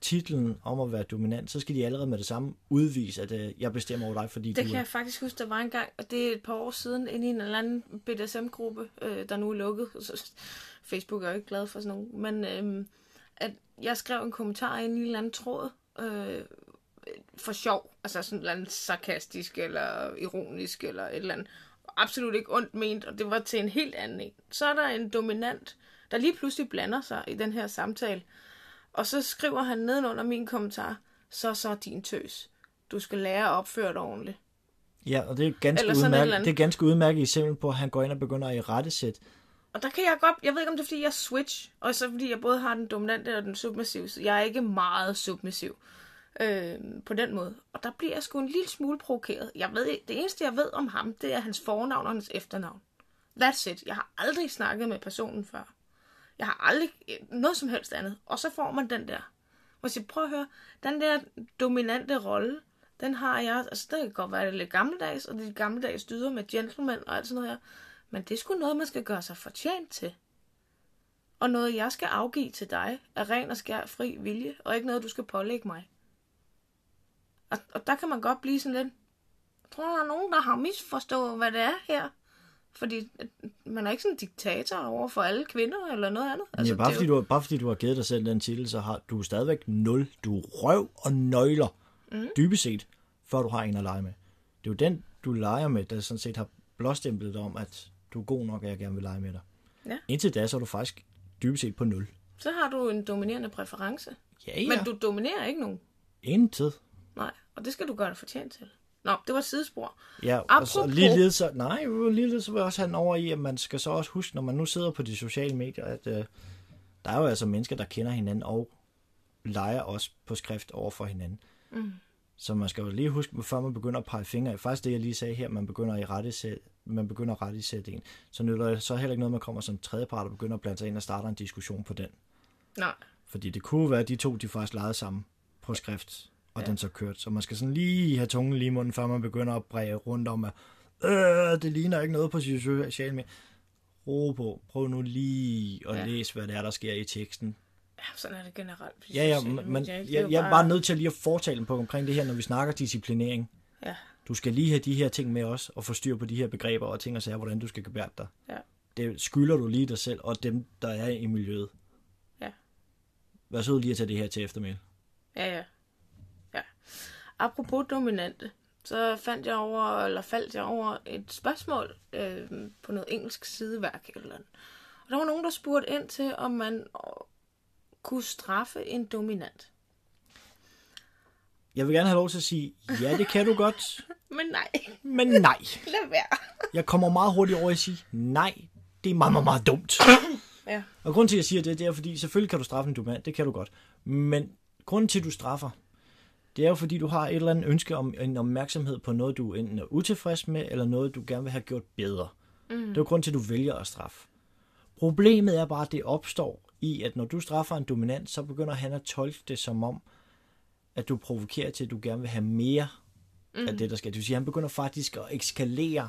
titlen om at være dominant, så skal de allerede med det samme udvise, at øh, jeg bestemmer over dig, fordi Det du kan er... jeg faktisk huske, der var en gang, og det er et par år siden, inde i en eller anden BDSM-gruppe, øh, der nu er lukket. Så Facebook er jo ikke glad for sådan nogen. Men øh, at jeg skrev en kommentar ind i en eller anden tråd, øh, for sjov, altså sådan eller anden sarkastisk, eller ironisk, eller et eller andet. Absolut ikke ondt ment, og det var til en helt anden en. Så er der en dominant, der lige pludselig blander sig i den her samtale, og så skriver han nedenunder min kommentar, så så din tøs. Du skal lære at opføre dig ordentligt. Ja, og det er ganske udmærket, det er ganske udmærket eksempel på, at han går ind og begynder at i rettesæt. Og der kan jeg godt, jeg ved ikke om det er fordi jeg switch, og så fordi jeg både har den dominante og den submissive, så jeg er ikke meget submissiv øh, på den måde. Og der bliver jeg sgu en lille smule provokeret. Jeg ved, ikke- det eneste jeg ved om ham, det er hans fornavn og hans efternavn. That's it. Jeg har aldrig snakket med personen før. Jeg har aldrig øh, noget som helst andet. Og så får man den der. Hvor jeg siger, prøv at høre, den der dominante rolle, den har jeg, altså det kan godt være, det er lidt gammeldags, og det er gammeldags dyder med gentleman og alt sådan noget her. Men det er sgu noget, man skal gøre sig fortjent til. Og noget, jeg skal afgive til dig, er ren og skær fri vilje, og ikke noget, du skal pålægge mig. Og, og der kan man godt blive sådan lidt, jeg tror, der er nogen, der har misforstået, hvad det er her. Fordi at man er ikke sådan en diktator over for alle kvinder eller noget andet. Altså, ja, bare, fordi jo- du, bare fordi du har givet dig selv den titel, så har du stadigvæk nul. Du er røv og nøgler, mm. dybest set, før du har en at lege med. Det er jo den, du leger med, der sådan set har blåstemplet dig om, at du er god nok, og jeg gerne vil lege med dig. Ja. Indtil da, så er du faktisk dybest set på nul. Så har du en dominerende præference. Ja, ja. Men du dominerer ikke nogen. Intet. Nej, og det skal du gøre dig fortjent til. Nå, det var sidespor. Ja, og så Apropos- ligeledes så, nej, ligeledes så vil jeg også have den over i, at man skal så også huske, når man nu sidder på de sociale medier, at øh, der er jo altså mennesker, der kender hinanden og leger også på skrift over for hinanden. Mm. Så man skal jo lige huske, før man begynder at pege fingre, faktisk det, jeg lige sagde her, man begynder, i rette man begynder at rette sætte en, så nytter det så heller ikke noget, man kommer som tredjepart og begynder at blande sig ind og starter en diskussion på den. Nej, Fordi det kunne være, at de to, de faktisk legede sammen på skrift, og Ja. den så kørt. Så man skal sådan lige have tungen lige i munden, før man begynder at bræge rundt om, at øh, det ligner ikke noget på sociale medier. Ro på. Prøv nu lige at Ja. læse, hvad det er, der sker i teksten. ja, sådan er det generelt. Ja, ja, men jeg, jo jeg er bare nødt til lige at fortale på omkring det her, når vi snakker disciplinering. Ja, Du skal lige have de her ting med os, og få styr på de her begreber og ting og sager, hvordan du skal gebære dig. ja. Det skylder du lige dig selv, og dem, der er i miljøet. Ja. Vær sød lige at tage det her til eftermiddag. Ja. ja. Apropos dominante, så fandt jeg over, eller faldt jeg over et spørgsmål øh, på noget engelsk sideværk eller andet. Og der var nogen, der spurgte ind til, om man øh, kunne straffe en dominant. Jeg vil gerne have lov til at sige, ja, det kan du godt, [LAUGHS] Men nej, men nej. [LAUGHS] lad være. Jeg kommer meget hurtigt over at sige, nej, det er meget, meget, meget dumt. [CLEARS THROAT] Ja. Og grunden til, at jeg siger det, det er, fordi selvfølgelig kan du straffe en dominant, det kan du godt. Men grunden til, at du straffer, det er jo, fordi du har et eller andet ønske om en opmærksomhed på noget, du enten er utilfreds med, eller noget, du gerne vil have gjort bedre. Mm. Det er jo grunden til, at du vælger at straffe. Problemet er bare, at det opstår i, at når du straffer en dominant, så begynder han at tolke det som om, at du provokerer til, at du gerne vil have mere mm. af det, der skal. Det vil sige, han begynder faktisk at eskalere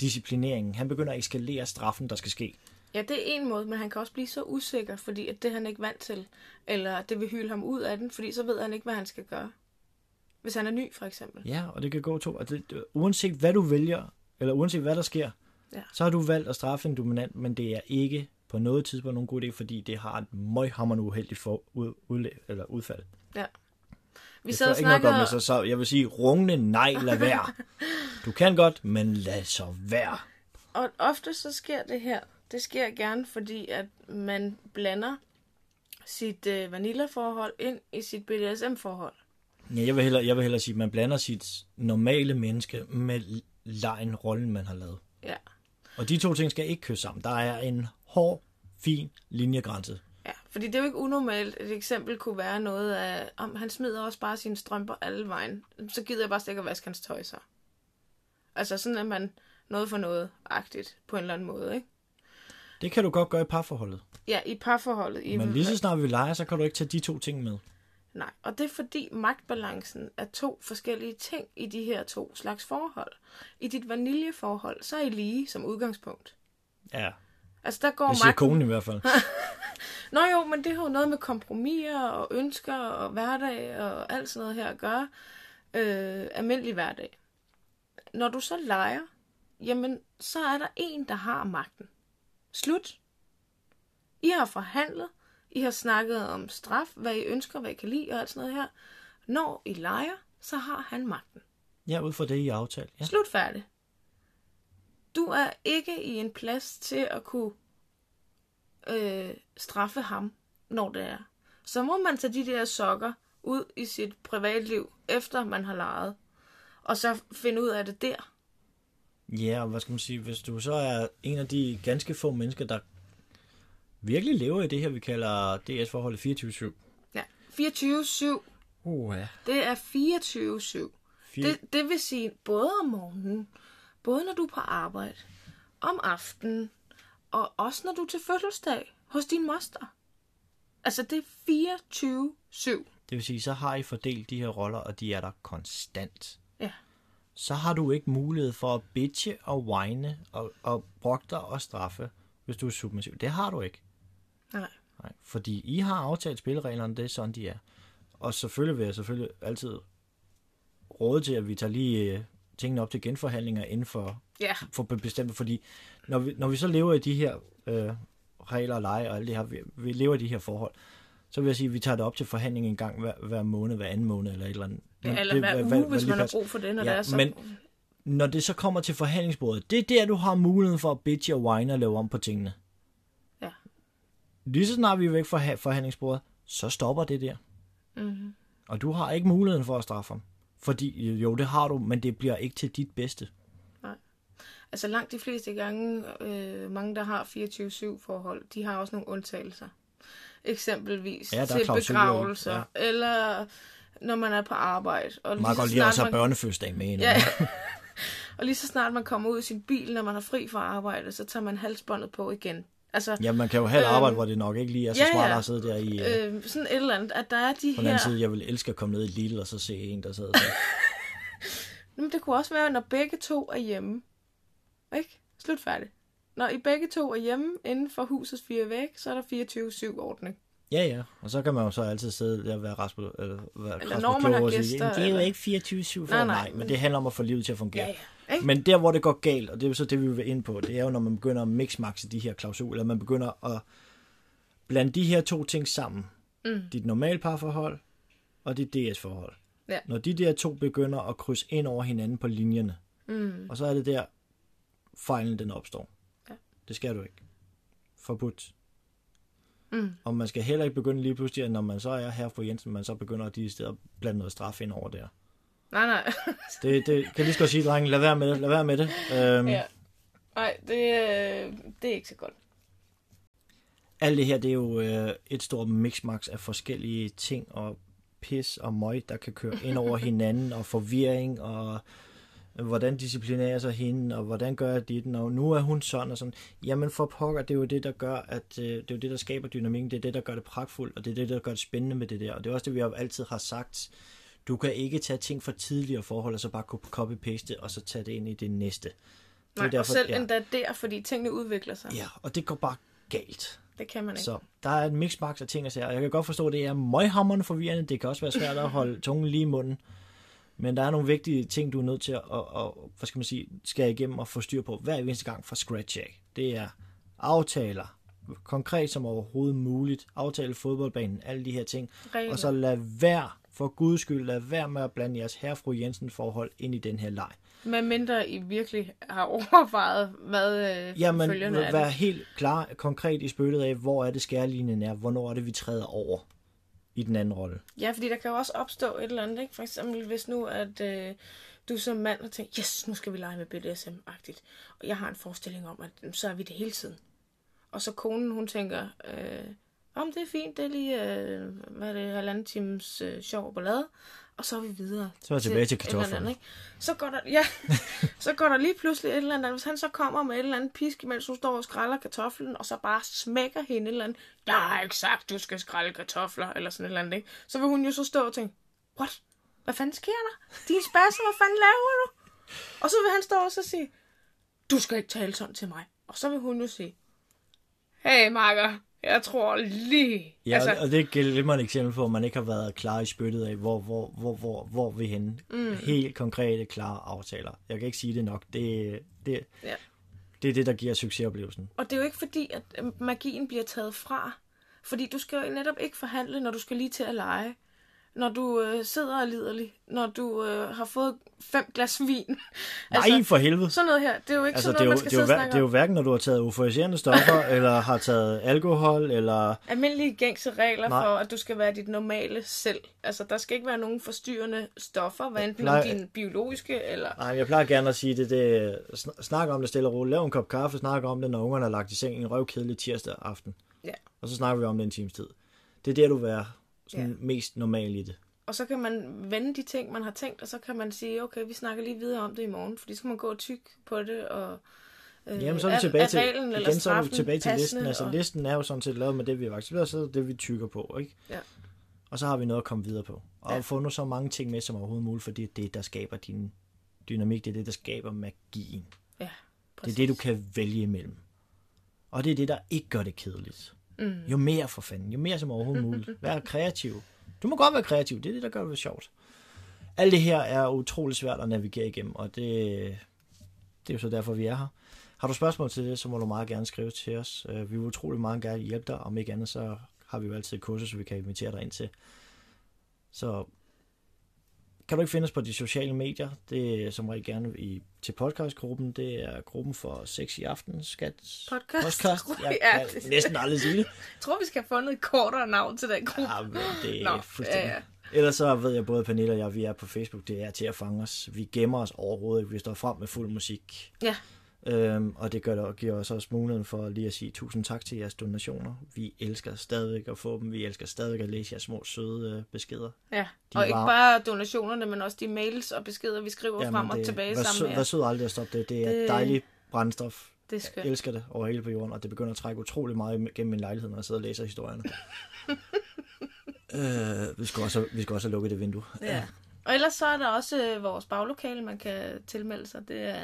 disciplineringen. Han begynder at eskalere straffen, der skal ske. Ja, det er en måde, men han kan også blive så usikker, fordi at det er han ikke vant til. Eller det vil hylde ham ud af den, fordi så ved han ikke, hvad han skal gøre. Hvis han er ny, for eksempel. Ja, og det kan gå to. Og det, uanset hvad du vælger, eller uanset hvad der sker, Ja. så har du valgt at straffe en dominant, men det er ikke på noget tidspunkt nogen god idé, fordi det har et møghammerende uheldigt for, ud, ud, eller udfald. Ja. Vi sad og ikke noget godt snakkede... med sig, så jeg vil sige, rungende nej, lad [LAUGHS] være. Du kan godt, men lad så være. Og ofte så sker det her. Det sker gerne, fordi at man blander sit øh, vanilla-forhold ind i sit BDSM-forhold. Ja, jeg vil hellere, jeg vil hellere sige, at man blander sit normale menneske med lejen, rollen, man har lavet. Ja. Og de to ting skal ikke kysse sammen. Der er en hård, fin linjegrænse. Ja, fordi det er jo ikke unormalt. Et eksempel kunne være noget af, om han smider også bare sine strømper alle vejen. Så gider jeg bare slet ikke at vaske hans tøj så. Altså sådan, at man noget for noget-agtigt på en eller anden måde, ikke? Det kan du godt gøre i parforholdet. Ja, i parforholdet. I Men lige så snart vi leger, så kan du ikke tage de to ting med. Nej, og det er fordi magtbalancen er to forskellige ting i de her to slags forhold. I dit vaniljeforhold, så er I lige som udgangspunkt. Ja, Altså der går det siger magten... konen i hvert fald. [LAUGHS] Nå jo, men det har jo noget med kompromiser og ønsker og hverdag og alt sådan noget her at gøre. Øh, almindelig hverdag. Når du så leger, jamen så er der en, der har magten. Slut. I har forhandlet. I har snakket om straf, hvad I ønsker, hvad I kan lide og alt sådan noget her. Når I leger, så har han magten. Ja, ud fra det, I aftalt. Ja. Slut færdig. Du er ikke i en plads til at kunne øh, straffe ham, når det er. Så må man tage de der sokker ud i sit privatliv, efter man har leget. Og så finde ud af det der. ja, og hvad skal man sige, hvis du så er en af de ganske få mennesker, der virkelig lever i det her, vi kalder DS-forholdet 24-7. Ja. 24-7. Uh, ja. Det er 24-7. Det, det vil sige både om morgenen, både når du er på arbejde, om aftenen, og også når du er til fødselsdag hos din moster. Altså, det er 24-7. Det vil sige, så har I fordelt de her roller, og de er der konstant. Ja. Så har du ikke mulighed for at bitche og whine og, og brokke dig og straffe, hvis du er submissiv. Det har du ikke. Nej. Nej, fordi I har aftalt spillereglerne, det er sådan, de er. Og selvfølgelig vil jeg selvfølgelig altid råde til, at vi tager lige øh, tingene op til genforhandlinger inden for, Ja. for be- bestemte, fordi når vi, når vi så lever i de her øh, regler og lege og alt det her, vi, vi lever i de her forhold, så vil jeg sige, at vi tager det op til forhandling en gang hver, hver måned, hver anden måned eller et eller andet. Ja, eller det, hver uge, hvad- hvis man har brug for det, når Ja, det er så... men- Når det så kommer til forhandlingsbordet, det er der, du har muligheden for at bitche og whine og lave om på tingene. Lige så snart vi er væk fra ha- forhandlingsbordet, så stopper det der. Mm-hmm. Og du har ikke muligheden for at straffe ham. Fordi, jo, det har du, men det bliver ikke til dit bedste. Altså langt de fleste gange, øh, mange der har 24-7 forhold, de har også nogle undtagelser. Eksempelvis Ja, til begravelser, ja. eller når man er på arbejde. Og så godt lige også have man- børnefødselsdag med ind. Ja. [LAUGHS] og lige så snart man kommer ud i sin bil, når man er fri fra arbejde, så tager man halsbåndet på igen. Altså, ja, man kan jo have et Øhm, arbejde, hvor det nok ikke lige er så ja, smart at sidde der i... Øh, øh, sådan et eller andet, at der er de på den her... anden side, jeg vil elske at komme ned i Lidl og så se en, der sidder der. [LAUGHS] Men det kunne også være, når begge to er hjemme. Ikke? Slut færdigt. Når I begge to er hjemme inden for husets fire væg, så er der 24-7 ordning. Ja, ja. Og så kan man jo så altid sidde der og være Rasmus, eller, være Eller Rasmus når man har og sige, gæster, "Jamen, det er jo ikke 24-7 for Nej, nej, nej, men men- det handler om at få livet til at fungere. Ja, ja. Ikke? Men der, hvor det går galt, og det er jo så det, vi vil ind på, det er jo, når man begynder at mixmaxe de her klausuler, man begynder at blande de her to ting sammen. Mm. Dit normale parforhold og dit DS-forhold. Ja. Når de der to begynder at krydse ind over hinanden på linjerne, Mm. og så er det der, fejlen den opstår. Ja. Det skal du ikke. Forbudt. Mm. Og man skal heller ikke begynde lige pludselig, at når man så er her på Jensen, man så begynder de steder at blande noget straf ind over der. Nej, nej. [LAUGHS] Det, det kan lige så godt sige, drenge. Lad være med det. Lad være med det. Øhm, ja. Nej, det, øh, det er ikke så godt. alt det her, det er jo øh, et stort mixmax af forskellige ting og pis og møg, der kan køre ind over hinanden, og forvirring, og hvordan disciplinerer sig hende, og hvordan gør jeg dit, og nu er hun sådan og sådan. Jamen for pokker, det er jo det, der gør, at øh, det er jo det, der skaber dynamikken, det er det, der gør det pragtfuldt, og det er det, der gør det spændende med det der, og det er også det, vi har altid har sagt. Du kan ikke tage ting fra tidligere forhold, og så bare copy-paste og så tage det ind i det næste. Det Nej, derfor, og selv ja. endda der, fordi tingene udvikler sig. Ja, og det går bare galt. Det kan man ikke. Så der er et mixmax af ting og sager. Jeg kan godt forstå, at det er møghammerende forvirrende. Det kan også være svært at holde tungen lige i munden. Men der er nogle vigtige ting, du er nødt til at, at, at hvad skal man sige, skære igennem og få styr på hver eneste gang fra scratch af. Det er aftaler, konkret som overhovedet muligt, aftale fodboldbanen, alle de her ting. Regler. Og så lad være, for guds skyld, lad være med at blande jeres herrefru Jensen forhold ind i den her leg. Med mindre I virkelig har [LAUGHS] overvejet, hvad øh, Jamen, følgerne er vær helt klar, konkret i spyttet af, hvor er det skærlinjen er, hvornår er det, vi træder over i den anden rolle. Ja, fordi der kan jo også opstå et eller andet, ikke? For eksempel hvis nu, at øh, du som mand har tænkt, yes, nu skal vi lege med BDSM-agtigt. Og jeg har en forestilling om, at så er vi det hele tiden. Og så konen, hun tænker, øh, om det er fint, det er lige, øh, hvad er det, halvanden times øh, sjov ballade. Og så er vi videre. Så er jeg tilbage til andet, kartoflerne. ikke? Så går der, ja, [LAUGHS] så går der lige pludselig et eller andet. Hvis han så kommer med et eller andet pisk, mens hun står og skræller kartoflen, og så bare smækker hende et eller andet. Jeg har ikke sagt, du skal skrælle kartofler, eller sådan et eller andet, ikke? Så vil hun jo så stå og tænke, what? Hvad fanden sker der? Din spasser, hvad fanden laver du? Og så vil han stå og så sige, du skal ikke tale sådan til mig. Og så vil hun jo sige, hey makker, jeg tror lige... Ja, altså, og det er et glimrende eksempel på, at man ikke har været klar i spyttet af, hvor, hvor, hvor, hvor, hvor vi henne. Mm. Helt konkrete, klare aftaler. Jeg kan ikke sige det nok. Det, det, Ja. det er det, der giver succesoplevelsen. Og det er jo ikke fordi, at øh, magien bliver taget fra. Fordi du skal jo netop ikke forhandle, når du skal lige til at lege. Når du øh, sidder og liderlig. Når du øh, har fået fem glas vin. [LAUGHS] Nej, for helvede. Sådan noget her. Det er jo ikke Altså, sådan det er, noget, jo, man skal det, er jo, sidde hver- det er jo hverken, når du har taget euforiserende stoffer, [LAUGHS] eller har taget alkohol, eller... Almindelige gængse regler Nej. for, at du skal være dit normale selv. Altså, der skal ikke være nogen forstyrrende stoffer, hvad enten plejer- om din biologiske eller... Nej, jeg plejer gerne at sige det, det sn- snak om det stille og roligt. Lav en kop kaffe, snak om det, når ungerne er lagt i seng en røvkedelig tirsdag aften. Ja. Og så snakker vi om det en times tid. Det er der, du vil være sådan Ja. mest normal i det. Og så kan man vende de ting, man har tænkt, og så kan man sige, okay, vi snakker lige videre om det i morgen, fordi så skal man gå og tykke på det, og øh, Jamen, så er vi tilbage er til, reglen eller igen, så er vi tilbage til listen. Altså, og- listen er jo sådan set lavet med det, vi har accepteret, så det det, vi tykker på, ikke? Ja. Og så har vi noget at komme videre på. Og Ja. få nu så mange ting med som overhovedet muligt, fordi det er det, der skaber din dynamik, det er det, der skaber magien. Ja, Det præcis. er det, du kan vælge imellem. Og det er det, der ikke gør det kedeligt. Mm. Jo mere for fanden, jo mere som overhovedet muligt. [LAUGHS] Vær kreativ. Du må godt være kreativ, det er det, der gør det sjovt. Alt det her er utrolig svært at navigere igennem, og det, det er jo så derfor, vi er her. Har du spørgsmål til det, så må du meget gerne skrive til os. Øh, Vi vil utrolig meget gerne hjælpe dig. Om ikke andet, så har vi jo altid et kursus, vi kan invitere dig ind til. Så kan du ikke finde os på de sociale medier, det er som regel gerne i, til podcastgruppen. Det er gruppen for sex i aften, skat. Podcast. podcast. Jeg Ja, kan det- næsten aldrig sige det. Jeg [LAUGHS] tror, vi skal have fundet et kortere navn til den gruppe. Ja, men det er Nå, fuldstændig. ja, ja. Ellers så ved jeg både Pernille og jeg, vi er på Facebook, det er til at fange os. Vi gemmer os overhovedet, ikke. vi står frem med fuld musik. Ja. Øhm, og det gør giver os også muligheden for lige at sige tusind tak til jeres donationer. Vi elsker stadigvæk at få dem. Vi elsker stadigvæk at læse jeres små søde øh, beskeder. Ja, De og ikke var- bare donationerne, men også de mails og beskeder, vi skriver Jamen, frem og det, tilbage vær sammen med jer. sød aldrig at stoppe det. Det er Det- dejligt brændstof. Det er Jeg skønt. elsker det over hele på jorden, og det begynder at trække utrolig meget gennem min lejlighed, når jeg sidder og læser historierne. [LAUGHS] øh, vi, skal også, vi skal også have lukket det vindue. Ja. Og ellers så er der også øh, vores baglokale, man kan tilmelde sig. Det er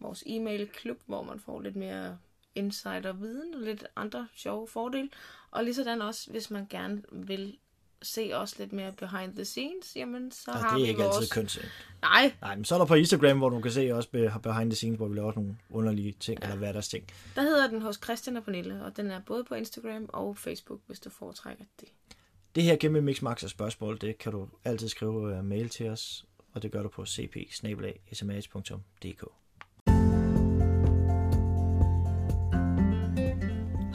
vores e-mail-klub, hvor man får lidt mere insider-viden og lidt andre sjove fordele. Og lige sådan også, hvis man gerne vil se os lidt mere behind the scenes, jamen så Og har det er vi ikke vores... altid kønsind. Nej, Nej, men så er der på Instagram, hvor du kan se også be- behind the scenes, hvor vi laver nogle underlige ting, ja. eller ting. der hedder den hos Christian og Pernille, og den er både på Instagram og Facebook, hvis du foretrækker det. Det her gennem Mix Max af spørgsmål, det kan du altid skrive uh, mail til os, og det gør du på cp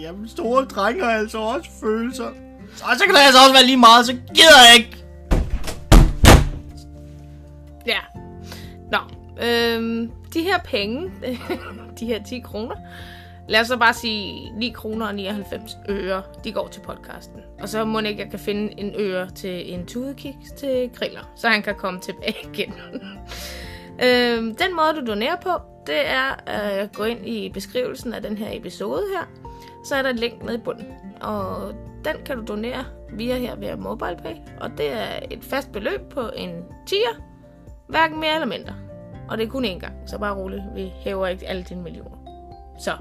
Jamen, store drenge har altså også følelser. Så, så kan det altså også være lige meget, så gider jeg ikke. Ja. Nå, øhm, de her penge, [LAUGHS] de her 10 kroner, lad os så bare sige 9 kroner og 99 øre, de går til podcasten. Og så må ikke, jeg kan finde en øre til en tudekiks til griller, så han kan komme tilbage igen. [LAUGHS] øhm, den måde, du donerer på, det er at gå ind i beskrivelsen af den her episode her. Så er der et link nede i bunden. Og den kan du donere via her via MobilePay. Og det er et fast beløb på en tier. Hverken mere eller mindre. Og det er kun én gang, så bare roligt. Vi hæver ikke alle dine millioner. Så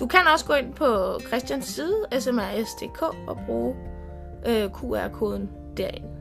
du kan også gå ind på Christians side, smrs.dk, og bruge øh, QR-koden derinde.